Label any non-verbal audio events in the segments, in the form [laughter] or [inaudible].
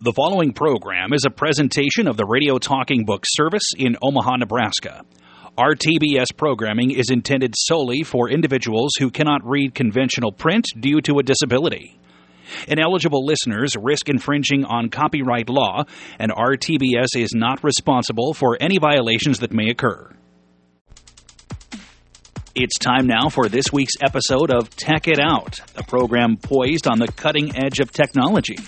The following program is a presentation of the Radio Talking Book Service in Omaha, Nebraska. RTBS programming is intended solely for individuals who cannot read conventional print due to a disability. Ineligible listeners risk infringing on copyright law, and RTBS is not responsible for any violations that may occur. It's time now for this week's episode of Tech It Out, a program poised on the cutting edge of technology.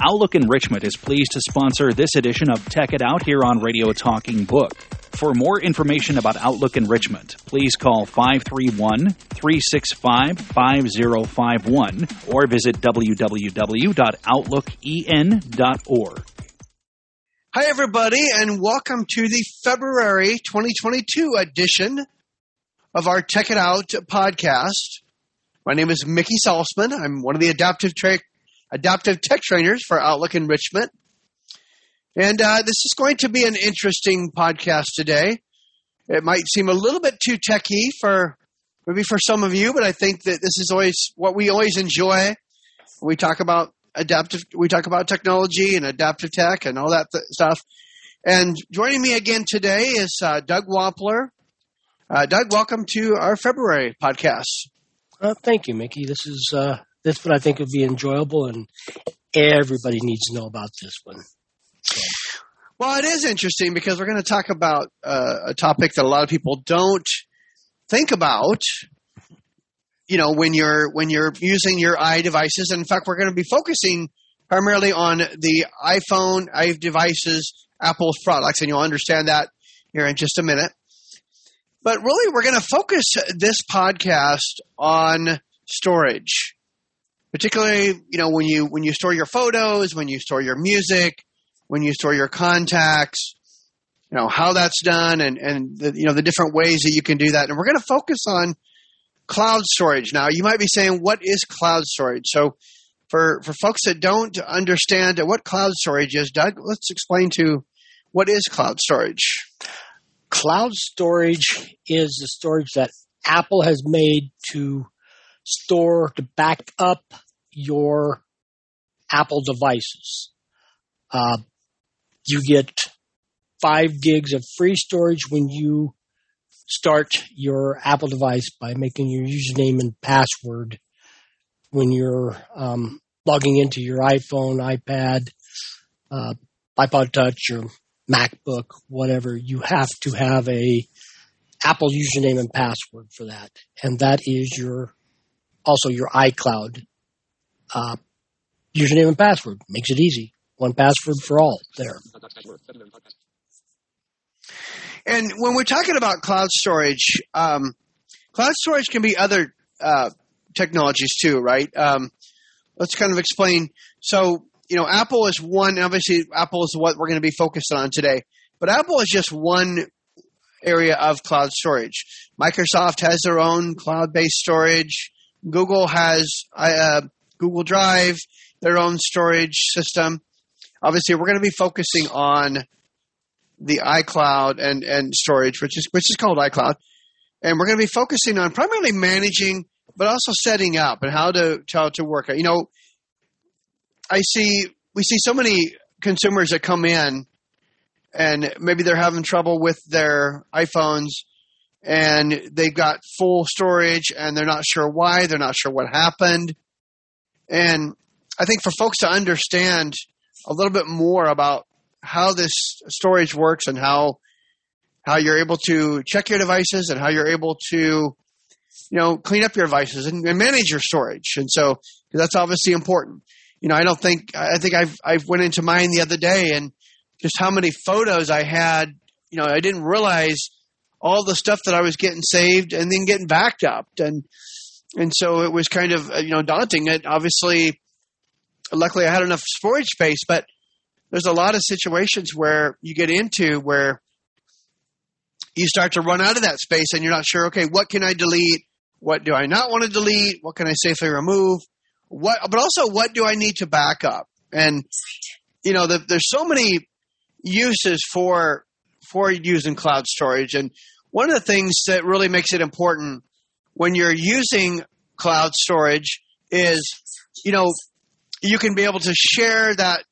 Outlook Enrichment is pleased to sponsor this edition of Tech It Out here on Radio Talking Book. For more information about Outlook Enrichment, please call 531 365 5051 or visit www.outlooken.org. Hi, everybody, and welcome to the February 2022 edition of our Tech It Out podcast. My name is Mickey Saltzman. I'm one of the adaptive tra- adaptive tech trainers for Outlook Enrichment. And uh, this is going to be an interesting podcast today. It might seem a little bit too techy for maybe for some of you, but I think that this is always what we always enjoy. We talk about adaptive, we talk about technology and adaptive tech and all that th- stuff. And joining me again today is uh, Doug Wampler. Uh, Doug, welcome to our February podcast. Uh, thank you, Mickey. This is uh, this one I think would be enjoyable, and everybody needs to know about this one. Well, it is interesting because we're going to talk about uh, a topic that a lot of people don't think about. You know, when you're when you're using your iDevices, and in fact, we're going to be focusing primarily on the iPhone, iDevices, Apple's products, and you'll understand that here in just a minute. But really, we're going to focus this podcast on storage, particularly you know when you when you store your photos, when you store your music, when you store your contacts, you know how that's done, and and the, you know the different ways that you can do that. And we're going to focus on cloud storage. Now, you might be saying, what is cloud storage? So, for for folks that don't understand what cloud storage is, Doug, let's explain to what is cloud storage. Cloud storage is the storage that Apple has made to store to back up your Apple devices. Uh, you get five gigs of free storage when you start your Apple device by making your username and password when you're um, logging into your iPhone, iPad, uh, iPod Touch, or MacBook, whatever. You have to have a Apple username and password for that, and that is your also your iCloud uh, username and password. Makes it easy. One password for all there. And when we're talking about cloud storage, um, cloud storage can be other uh, technologies too, right? Um, let's kind of explain. So, you know, Apple is one. Obviously, Apple is what we're going to be focused on today. But Apple is just one area of cloud storage. Microsoft has their own cloud-based storage. Google has uh, Google Drive, their own storage system. Obviously, we're going to be focusing on the iCloud and, and storage, which is which is called iCloud, and we're going to be focusing on primarily managing, but also setting up and how to how to work. You know, I see we see so many consumers that come in, and maybe they're having trouble with their iPhones, and they've got full storage, and they're not sure why, they're not sure what happened, and I think for folks to understand a little bit more about how this storage works and how how you're able to check your devices and how you're able to you know clean up your devices and, and manage your storage. And so that's obviously important. You know i don't think i think i've i went into mine the other day and just how many photos i had you know i didn't realize all the stuff that i was getting saved and then getting backed up. And and so it was kind of uh, you know daunting it obviously luckily i had enough storage space but there's a lot of situations where you get into where you start to run out of that space and you're not sure, okay, what can I delete? What do I not want to delete? What can I safely remove? What, but also what do I need to back up? And, you know, the, there's so many uses for, for using cloud storage. And one of the things that really makes it important when you're using cloud storage is, you know, you can be able to share that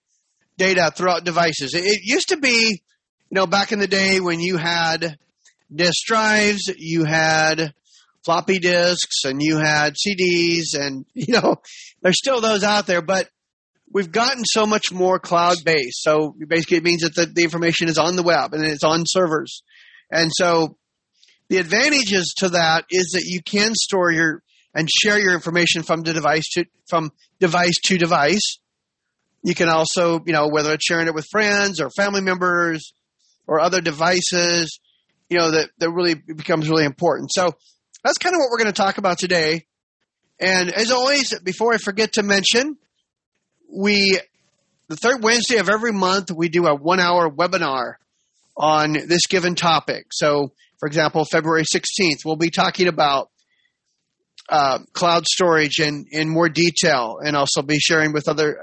data throughout devices. It, used to be, you know, back in the day when you had disk drives, you had floppy disks, and you had CDs, and [laughs] you know, there's still those out there, but we've gotten so much more cloud based. So basically, it means that the, the information is on the web and it's on servers, and so the advantages to that is that you can store your and share your information from the device to from device to device. You can also, you know, whether it's sharing it with friends or family members or other devices, you know, that, that really becomes really important. So that's kind of what we're going to talk about today. And as always, before I forget to mention, we, the third Wednesday of every month, we do a one hour webinar on this given topic. So, for example, February 16th, we'll be talking about uh, cloud storage in, in more detail and also be sharing with other,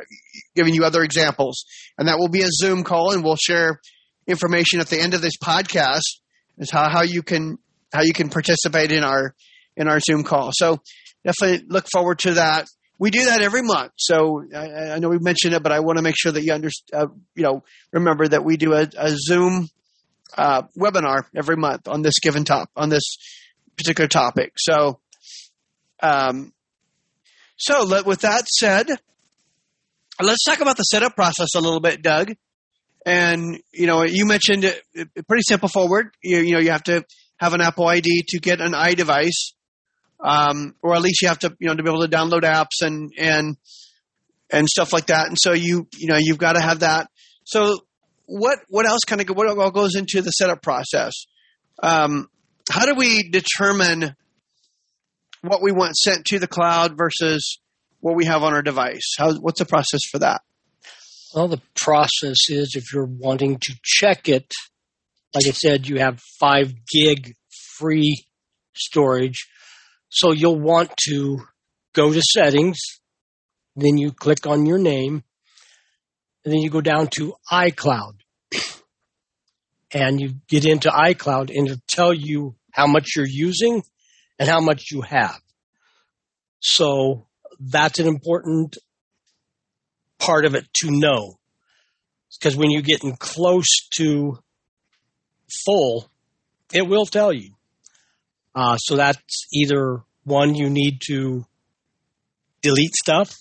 giving you other examples. And that will be a Zoom call and we'll share information at the end of this podcast is how, how you can, how you can participate in our, in our Zoom call. So definitely look forward to that. We do that every month. So I, I know we mentioned it, but I want to make sure that you understand, uh, you know, remember that we do a, a Zoom, uh, webinar every month on this given top, on this particular topic. So, um, so let, with that said, let's talk about the setup process a little bit, Doug. And you know, you mentioned it, it, pretty simple forward. You, you know, you have to have an Apple ID to get an iDevice, um, or at least you have to, you know, to be able to download apps and and and stuff like that. And so you, you know, you've got to have that. So what what else kind of what all goes into the setup process? Um, how do we determine what we want sent to the cloud versus what we have on our device? How, what's the process for that? Well, the process is if you're wanting to check it, like I said, you have five gig free storage. So you'll want to go to settings, then you click on your name, and then you go down to iCloud. And you get into iCloud and it'll tell you how much you're using and how much you have. So that's an important part of it to know. Because when you're getting close to full, it will tell you. Uh, so that's either one, you need to delete stuff,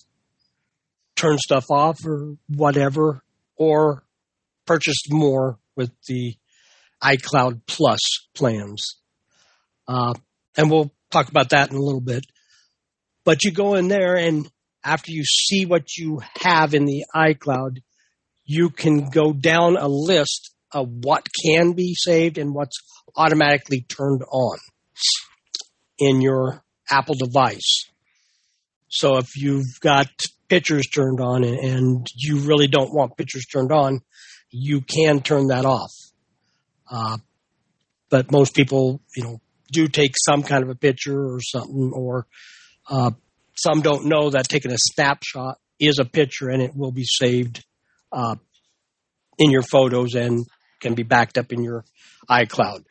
turn stuff off, or whatever, or purchase more with the iCloud Plus plans. Uh, and we'll talk about that in a little bit. But you go in there and after you see what you have in the iCloud, you can go down a list of what can be saved and what's automatically turned on in your Apple device. So if you've got pictures turned on and you really don't want pictures turned on, you can turn that off. Uh, but most people, you know, do take some kind of a picture or something, or uh, some don't know that taking a snapshot is a picture and it will be saved uh, in your photos and can be backed up in your iCloud.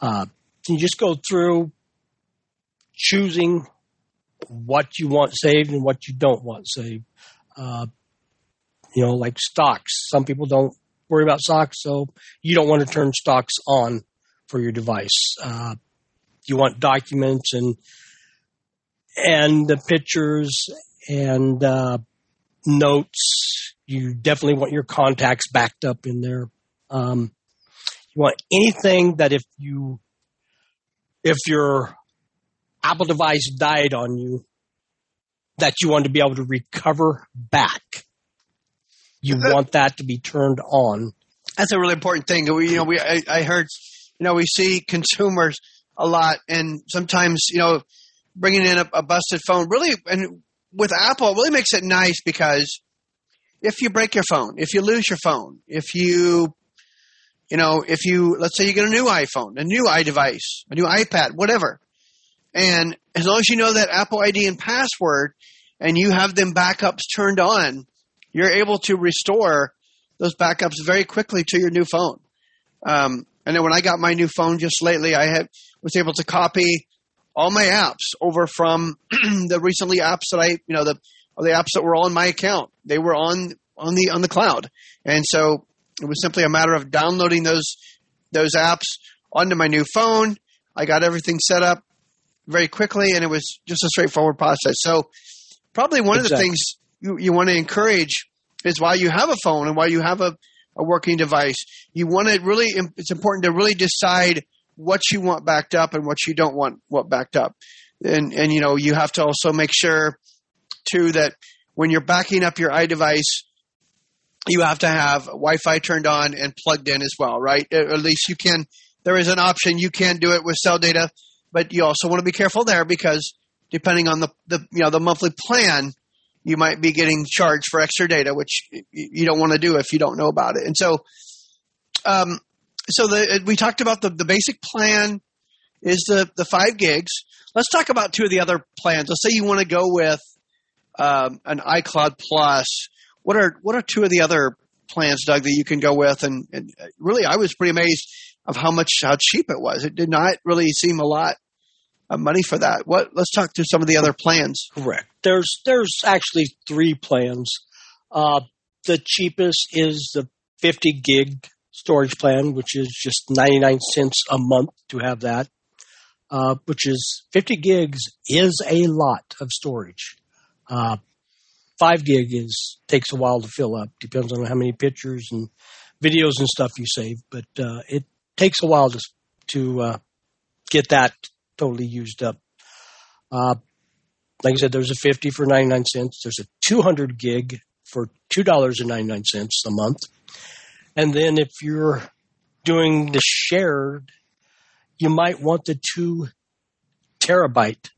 Uh, you just go through choosing what you want saved and what you don't want saved. Uh, you know, like stocks. Some people don't worry about stocks, so you don't want to turn stocks on for your device. Uh, you want documents and and the pictures and uh, notes. You definitely want your contacts backed up in there. Um, you want anything that if you if your Apple device died on you, that you want to be able to recover back. You want that to be turned on. That's a really important thing. We, you know, we I, I heard, you know, we see consumers a lot, and sometimes you know bringing in a, a busted phone really and with Apple it really makes it nice because if you break your phone, if you lose your phone, if you you know, if you let's say you get a new iPhone, a new iDevice, a new iPad, whatever, and as long as you know that Apple ID and password, and you have them backups turned on, you're able to restore those backups very quickly to your new phone. Um, I know when I got my new phone just lately, I had was able to copy all my apps over from [clears throat] the recently apps that I, you know, the the apps that were all on my account. They were on on the on the cloud. And so it was simply a matter of downloading those those apps onto my new phone. I got everything set up very quickly, and it was just a straightforward process. So probably one exactly. of the things you, you want to encourage is while you have a phone and while you have a, a working device, you want to really it's important to really decide what you want backed up and what you don't want what backed up. And and you know you have to also make sure too that when you're backing up your iDevice, you have to have Wi-Fi turned on and plugged in as well, right? At least you can. There is an option you can do it with cell data, but you also want to be careful there because depending on the, the you know the monthly plan, you might be getting charged for extra data, which you don't want to do if you don't know about it. And so, um, so the, we talked about the, the basic plan is the, the five gigs. Let's talk about two of the other plans. Let's say you want to go with um, an iCloud Plus. What are what are two of the other plans, Doug, that you can go with? And, and really, I was pretty amazed of how much how cheap it was. It did not really seem a lot of money for that. What? Let's talk through some of the other plans. Correct. There's there's actually three plans. Uh, the cheapest is the 50 gig storage plan, which is just 99 cents a month to have that. Uh, which is 50 gigs is a lot of storage. Uh, five gig is takes a while to fill up. Depends on how many pictures and videos and stuff you save, but uh, it takes a while to to uh, get that totally used up. Uh, like I said, there's a 50 for 99 cents. There's a 200 gig for $2.99 a month. And then if you're doing the shared, you might want the two terabyte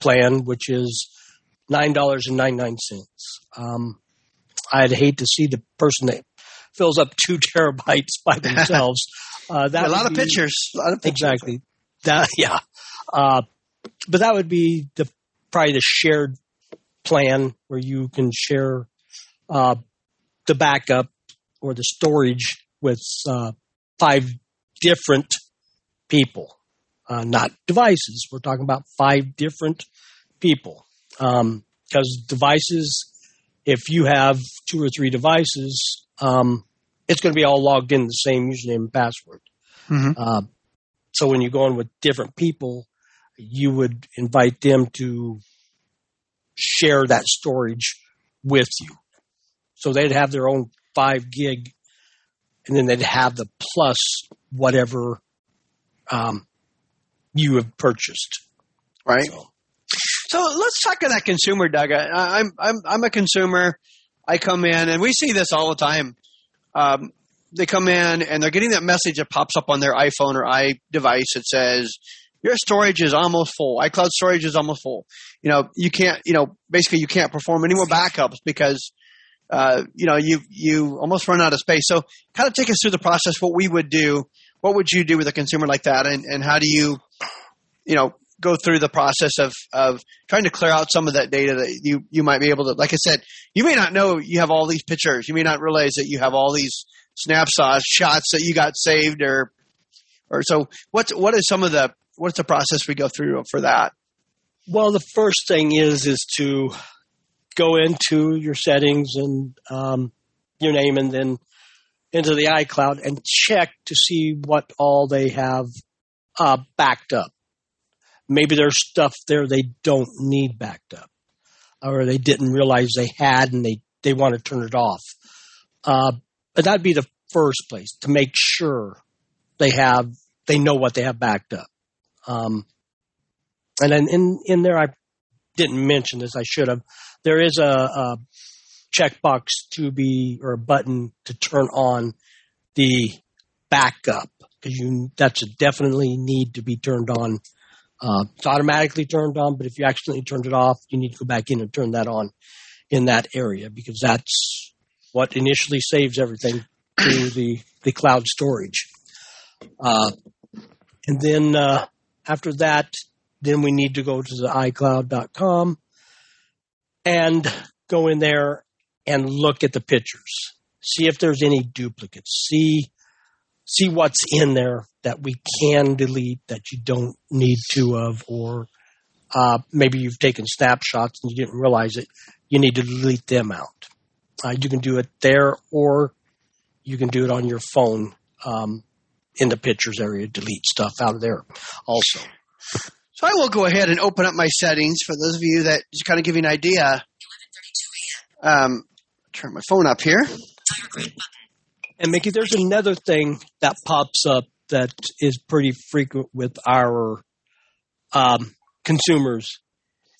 plan, which is $9.99. Um, I'd hate to see the person that fills up two [laughs] terabytes by [laughs] themselves. Uh, that a lot of be, pictures. A lot of pictures. Exactly. That, [laughs] yeah. Uh, but that would be the probably the shared plan where you can share uh, the backup or the storage with uh, five different people, uh, not devices. We're talking about five different people. Because um, devices, if you have two or three devices, um, it's going to be all logged in the same username and password. Mm-hmm. Uh, so when you go on with different people, you would invite them to share that storage with you. So they'd have their own five gig, and then they'd have the plus whatever um, you have purchased. Right. So. so. let's talk to that consumer, Doug. I, I'm I'm I'm a consumer. I come in, and we see this all the time. Um, they come in and they're getting that message that pops up on their iPhone or iDevice that says, your storage is almost full. iCloud storage is almost full. You know, you can't, you know, basically you can't perform any more backups because, uh, you know, you, you almost run out of space. So kind of take us through the process, what we would do. What would you do with a consumer like that? And, and how do you, you know, go through the process of, of trying to clear out some of that data that you, you might be able to, like I said, you may not know you have all these pictures. You may not realize that you have all these snapshots, shots that you got saved or, or so what's, what is some of the, what's the process we go through for that? Well, the first thing is, is to go into your settings and, um, your name and then into the iCloud and check to see what all they have, uh, backed up. Maybe there's stuff there they don't need backed up or they didn't realize they had and they, they want to turn it off. Uh, but that'd be the first place to make sure they have, they know what they have backed up. Um, and then in, in there, I didn't mention this. I should have. There is a, a checkbox to be, or a button to turn on the backup because you, that's definitely need to be turned on. Uh, it's automatically turned on, but if you accidentally turned it off, you need to go back in and turn that on in that area because that's what initially saves everything to the, the cloud storage. Uh, and then uh, after that, then we need to go to the iCloud.com and go in there and look at the pictures. See if there's any duplicates. See see what's in there that we can delete that you don't need to of, or uh, maybe you've taken snapshots and you didn't realize it. You need to delete them out. Uh, you can do it there, or you can do it on your phone um, in the pictures area. Delete stuff out of there, also. So I will go ahead and open up my settings for those of you that just kind of give you an idea. Um, turn my phone up here. And Mickey, there's another thing that pops up that is pretty frequent with our um, consumers.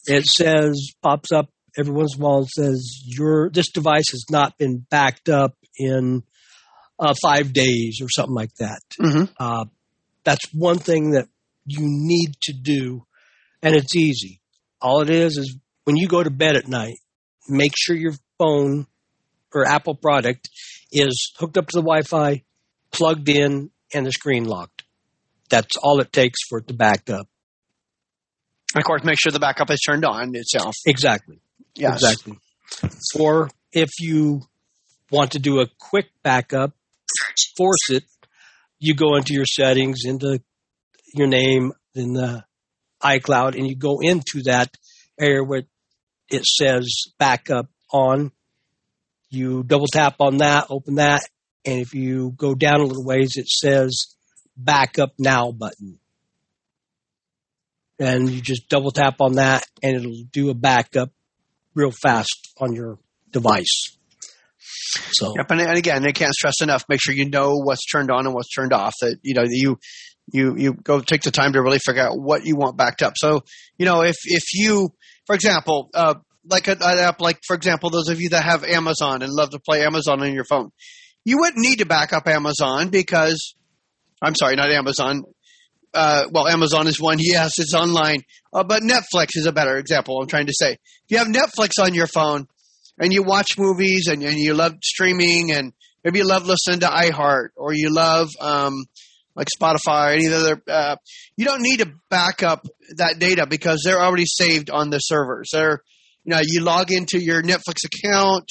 It says pops up every once in a while. It says your this device has not been backed up in uh, five days or something like that. Mm-hmm. Uh, that's one thing that you need to do, and it's easy. All it is is when you go to bed at night, make sure your phone or Apple product is hooked up to the Wi-Fi, plugged in, and the screen locked. That's all it takes for it to back up. And of course, make sure the backup is turned on itself. Exactly. Yes. Exactly. Or if you want to do a quick backup, force it. You go into your settings, into your name in the iCloud, and you go into that area where it says backup on. You double tap on that, open that, and if you go down a little ways, it says backup now button. And you just double tap on that, and it'll do a backup real fast on your device. So Yep, and, and again, I can't stress enough. Make sure you know what's turned on and what's turned off. That you know you you you go take the time to really figure out what you want backed up. So you know if if you, for example, uh, like an app like for example, those of you that have Amazon and love to play Amazon on your phone, you wouldn't need to back up Amazon because I'm sorry, not Amazon. Uh, well, Amazon is one. Yes, it's online, uh, but Netflix is a better example. I'm trying to say, if you have Netflix on your phone and you watch movies and, and you love streaming and maybe you love listening to iHeart or you love um, like Spotify or any other, uh, you don't need to back up that data because they're already saved on the servers. They're, you know, you log into your Netflix account,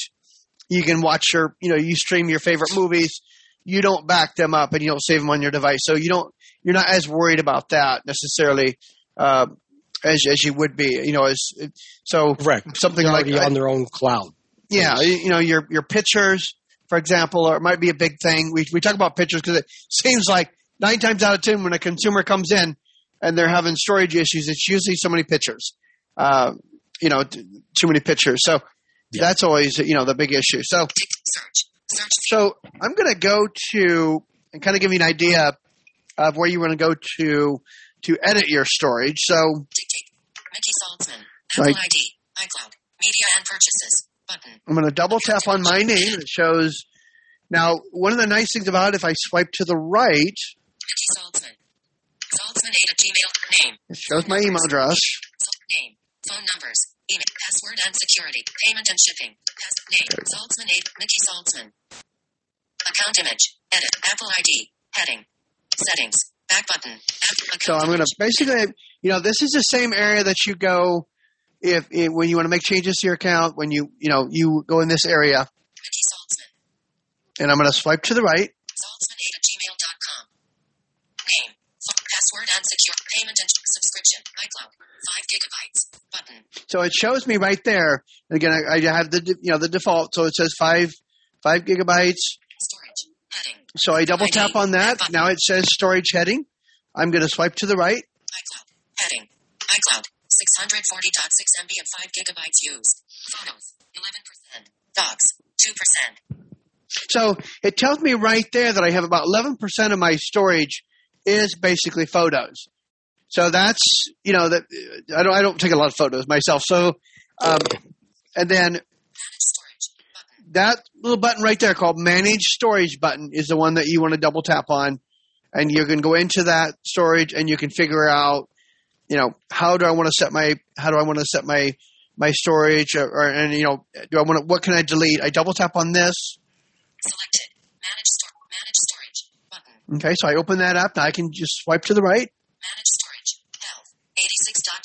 you can watch your, you know, you stream your favorite movies. You don't back them up and you don't save them on your device, so you don't, you're not as worried about that necessarily. Uh, as, as you would be, you know, as so correct. something like on their own cloud. yeah, you know, your your pictures, for example, or it might be a big thing. We we talk about pictures because it [laughs] seems like nine times out of ten, when a consumer comes in and they're having storage issues, it's usually so many pictures. Uh, you know, t- too many pictures. So Yeah. that's always you know the big issue. So Search. Search. so I'm going to go to and kind of give you an idea of where you want to go to to edit your storage. So Mickey Saltzman. Apple Right. ID. iCloud. Media and purchases. Button. I'm going to double tap on my name. and It shows. Now, one of the nice things about it, if I swipe to the right, Mickey Saltzman. Saltzman8 at Gmail. Name. it shows my email address. Name. Phone numbers. Email. Password and security. Payment and shipping. Pass- name. Saltzman8. Mickey Saltzman. Account image. Edit. Apple ID. Heading. Settings. Back button. So I'm going to basically, you know, this is the same area that you go if, if when you want to make changes to your account. When you, you know, you go in this area, Mickey Saltzman. and I'm going to swipe to the right. Saltzman8 at gmail.com. Name. Phone. Password and secure. Payment and subscription. iCloud. 5 gigabytes. Button. So it shows me right there. And again, I, I have the, you know, the default. So it says five, five gigabytes. Storage. Heading. So I double tap on that. Now it says storage heading. I'm going to swipe to the right. iCloud. Heading. iCloud. 640.6 MB and 5 gigabytes used. Photos. 11%. Docs. 2%. So it tells me right there that I have about 11% of my storage is basically photos. So that's, you know, that I don't, I don't take a lot of photos myself. So, um, and then Manage storage. Button. that little button right there called manage storage button is the one that you want to double tap on. And you can go into that storage and you can figure out, you know, how do I want to set my, how do I want to set my, my storage or, or and, you know, do I want to, what can I delete? I double tap on this. Selected. Manage store. Manage storage. Button. Okay. So I open that up. Now I can just swipe to the right. Manage storage. Health. 86.2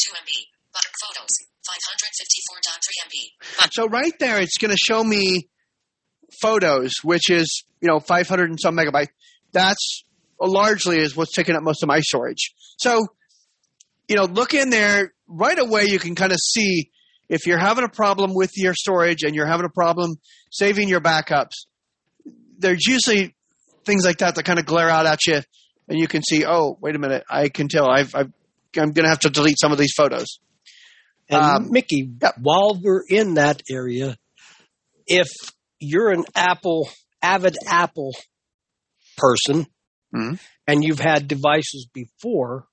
MB. Button. Photos. 554.3 MB. So right there, it's going to show me photos, which is you know 500 and some megabytes. That's uh, largely is what's taking up most of my storage. So you know, look in there right away. You can kind of see if you're having a problem with your storage and you're having a problem saving your backups, there's usually things like that that kind of glare out at you, and you can see, oh, wait a minute, I can tell I've, I've I'm going to have to delete some of these photos. And Um, Mickey, yep. while we're in that area, if you're an Apple, avid Apple person, Mhm. and you've had devices before,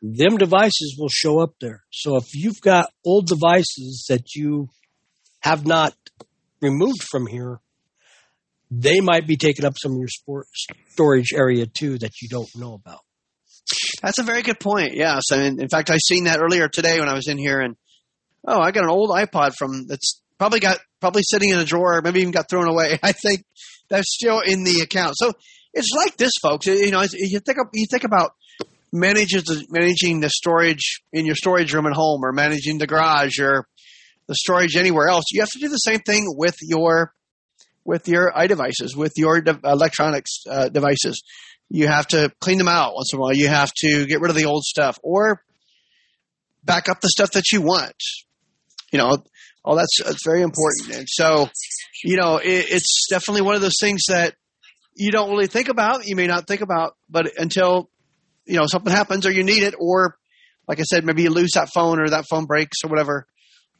them devices will show up there. So if you've got old devices that you have not removed from here, they might be taking up some of your sport, storage area too that you don't know about. That's a very good point. Yes, I mean, in fact, I seen that earlier today when I was in here, and oh, I got an old iPod from that's probably got probably sitting in a drawer, maybe even got thrown away. [laughs] I think that's still in the account. So it's like this, folks. You know, you think you think about manages the, managing the storage in your storage room at home, or managing the garage, or the storage anywhere else. You have to do the same thing with your with your iDevices, with your de- electronics uh, devices. You have to clean them out once in a while. You have to get rid of the old stuff or back up the stuff that you want. You know, all that's, that's very important. And so, you know, it, it's definitely one of those things that you don't really think about. You may not think about, but until, you know, something happens or you need it, or like I said, maybe you lose that phone or that phone breaks or whatever.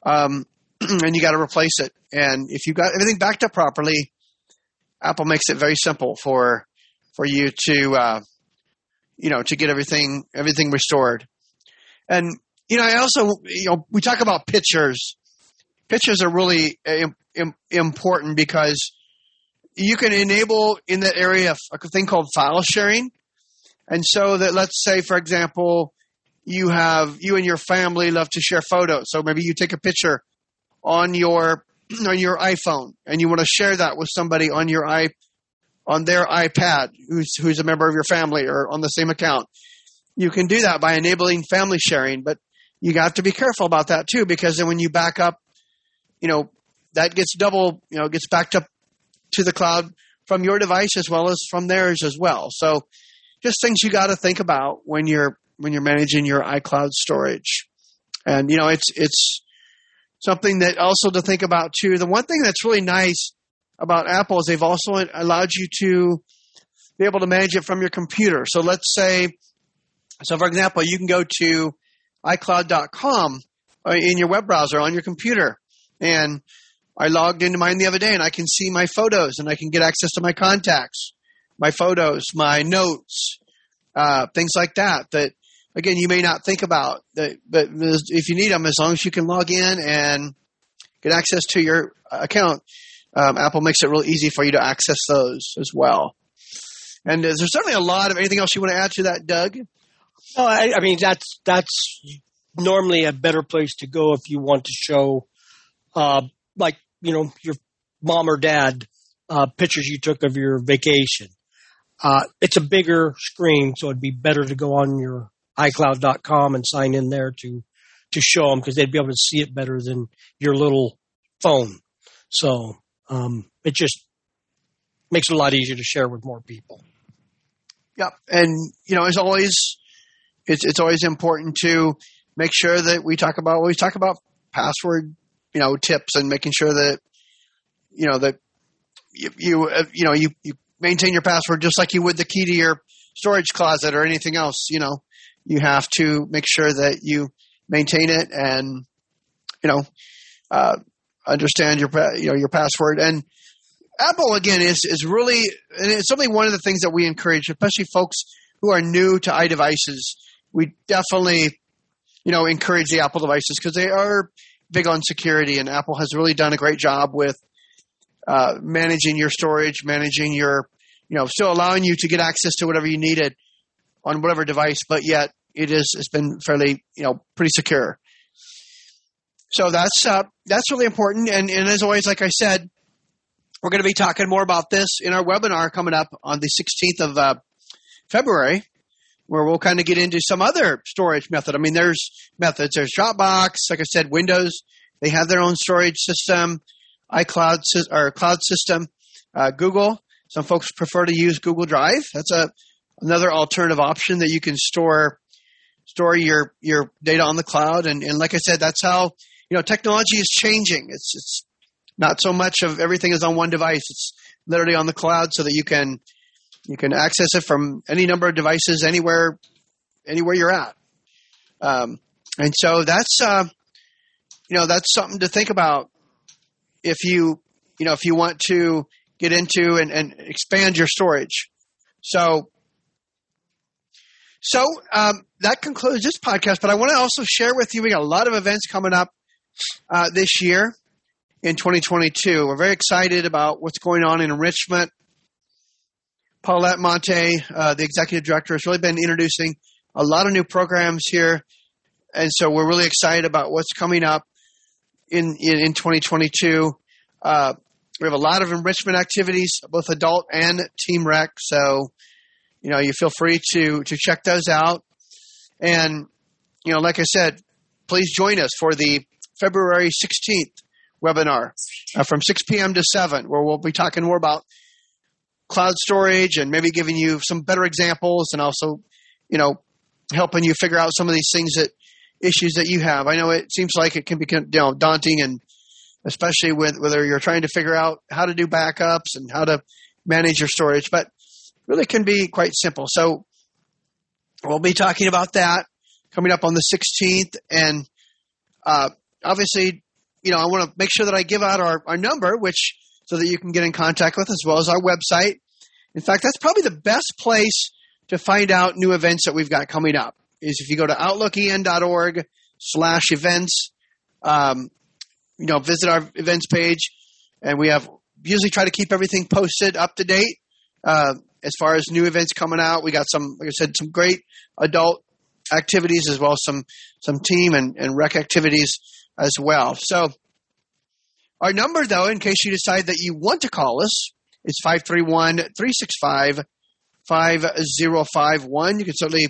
Um, [clears throat] and you got to replace it. And if you got everything backed up properly, Apple makes it very simple for for you to uh, you know to get everything everything restored. And you know, I also you know we talk about pictures. Pictures are really uh, im- important because you can enable in that area a thing called file sharing. And so that let's say, for example, you have you and your family love to share photos. So maybe you take a picture on your [clears throat] on your iPhone and you want to share that with somebody on your i on their iPad who's who's a member of your family or on the same account. You can do that by enabling family sharing, but you got to be careful about that too because then when you back up, you know, that gets double, you know, gets backed up to the cloud from your device as well as from theirs as well. So just things you got to think about when you're when you're managing your iCloud storage. And you know, it's it's something that also to think about too. The one thing that's really nice about Apple is they've also allowed you to be able to manage it from your computer. So let's say, so for example, you can go to iCloud.com uh, in your web browser on your computer, and I logged into mine the other day, and I can see my photos, and I can get access to my contacts, my photos, my notes, uh, things like that. That again, you may not think about, that, but if you need them, as long as you can log in and get access to your account, um, Apple makes it real easy for you to access those as well. And uh, there's certainly a lot of anything else you want to add to that, Doug? Oh, I, I mean that's that's normally a better place to go if you want to show, uh, like you know, your mom or dad uh, pictures you took of your vacation. Uh, it's a bigger screen, so it'd be better to go on your iCloud.com and sign in there to to show them because they'd be able to see it better than your little phone. So um, it just makes it a lot easier to share with more people. Yep. And, you know, as always, it's, it's always important to make sure that we talk about, we talk about password, you know, tips and making sure that, you know, that you, you, uh, you know, you, you maintain your password just like you would the key to your storage closet or anything else, you know, you have to make sure that you maintain it and, you know, uh, understand your, you know, your password and, Apple again is is really and it's certainly one of the things that we encourage, especially folks who are new to iDevices. We definitely, you know, encourage the Apple devices because they are big on security, and Apple has really done a great job with uh, managing your storage, managing your, you know, still allowing you to get access to whatever you needed on whatever device, but yet it is it's been fairly, you know, pretty secure. So that's uh, that's really important, and and as always, like I said we're going to be talking more about this in our webinar coming up on the 16th of uh, February, where we'll kind of get into some other storage method. I mean, there's methods. There's Dropbox, like I said, Windows. They have their own storage system, iCloud or cloud system. Uh, Google. Some folks prefer to use Google Drive. That's a another alternative option that you can store store your your data on the cloud. And, and like I said, that's how you know, technology is changing. It's it's not so much of everything is on one device. It's literally on the cloud so that you can you can access it from any number of devices anywhere anywhere you're at. Um, and so that's uh, you know that's something to think about if you you know if you want to get into and, and expand your storage. So so um, that concludes this podcast. But I want to also share with you we got a lot of events coming up uh, this year in 2022. We're very excited about what's going on in enrichment. Paulette Monte, uh, the executive director, has really been introducing a lot of new programs here, and so we're really excited about what's coming up in in, in 2022. Uh, we have a lot of enrichment activities, both adult and team rec. So, you know, you feel free to to check those out. And you know, like I said, please join us for the February 16th webinar uh, from 6 p.m. to 7, where we'll be talking more about cloud storage and maybe giving you some better examples and also, you know, helping you figure out some of these things that issues that you have. I know it seems like it can be you know, daunting and especially with whether you're trying to figure out how to do backups and how to manage your storage, but really can be quite simple. So we'll be talking about that coming up on the 16th and uh, obviously, you know, I want to make sure that I give out our, our number, which so that you can get in contact with as well as our website. In fact, that's probably the best place to find out new events that we've got coming up. Is if you go to outlooken.org slash events, um, you know, visit our events page, and we have usually try to keep everything posted up to date. Uh, as far as new events coming out, we got some, like I said, some great adult activities as well as some some team and, and rec activities as well. So our number though, in case you decide that you want to call us, is 531-365-5051. You can certainly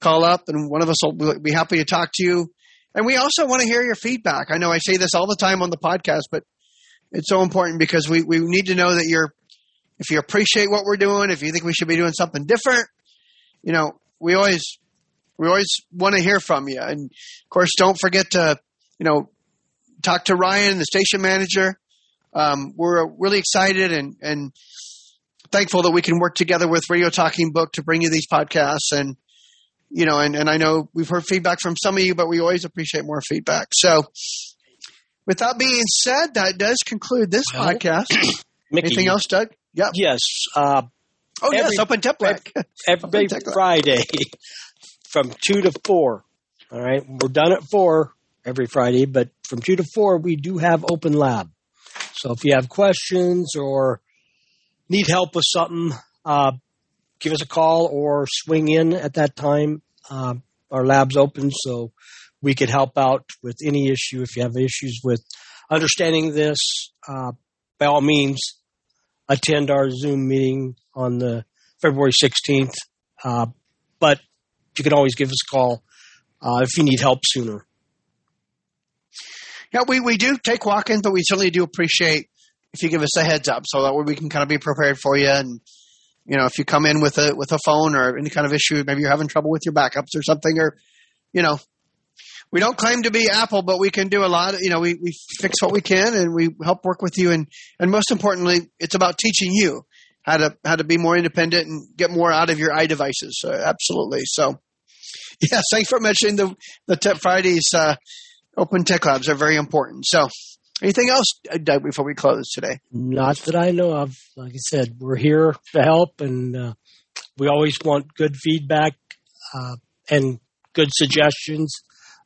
call up and one of us will be happy to talk to you. And we also want to hear your feedback. I know I say this all the time on the podcast, but it's so important because we, we need to know that you're, if you appreciate what we're doing, if you think we should be doing something different, you know, we always we always want to hear from you. And of course, don't forget to, you know, talk to Ryan, the station manager. Um, we're really excited and, and thankful that we can work together with Radio Talking Book to bring you these podcasts. And, you know, and, and I know we've heard feedback from some of you, but we always appreciate more feedback. So with that being said, that does conclude this well, podcast. [clears throat] Mickey, Anything else, Doug? Yep. Yes. Uh, oh, every, yes. Open Tech Every, every Friday [laughs] from two to four. All right, we're done at four every Friday, but from two to four we do have open lab. So if you have questions or need help with something, uh, give us a call or swing in at that time. Uh, our lab's open, so we could help out with any issue. If you have issues with understanding this, uh, by all means, attend our Zoom meeting on the February 16th. Uh, but you can always give us a call uh, if you need help sooner. Yeah, we, we do take walk-ins, but we certainly do appreciate if you give us a heads up so that way we can kind of be prepared for you. And you know, if you come in with a with a phone or any kind of issue, maybe you're having trouble with your backups or something, or you know, we don't claim to be Apple, but we can do a lot. Of, you know, we we fix what we can and we help work with you. And and most importantly, it's about teaching you how to how to be more independent and get more out of your iDevices. So, absolutely. So, [laughs] yes, thanks for mentioning the the Tech Fridays uh, Open Tech Labs are very important. So, anything else, uh, Doug, before we close today? Not that I know of. Like I said, we're here to help, and uh, we always want good feedback uh, and good suggestions.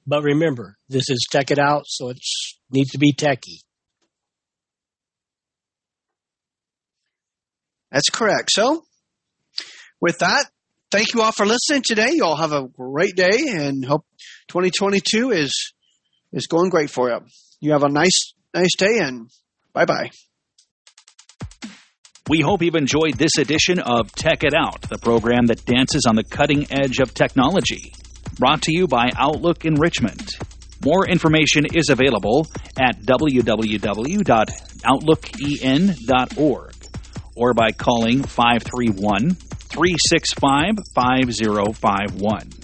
But remember, this is Tech It Out, so it needs to be techy. That's correct. So, with that, thank you all for listening today. You all have a great day and hope 2022 is is going great for you. You have a nice nice day and bye bye. We hope you've enjoyed this edition of Tech It Out, the program that dances on the cutting edge of technology. Brought to you by Outlook Enrichment. More information is available at www.outlooken.org or by calling 531 365 5051.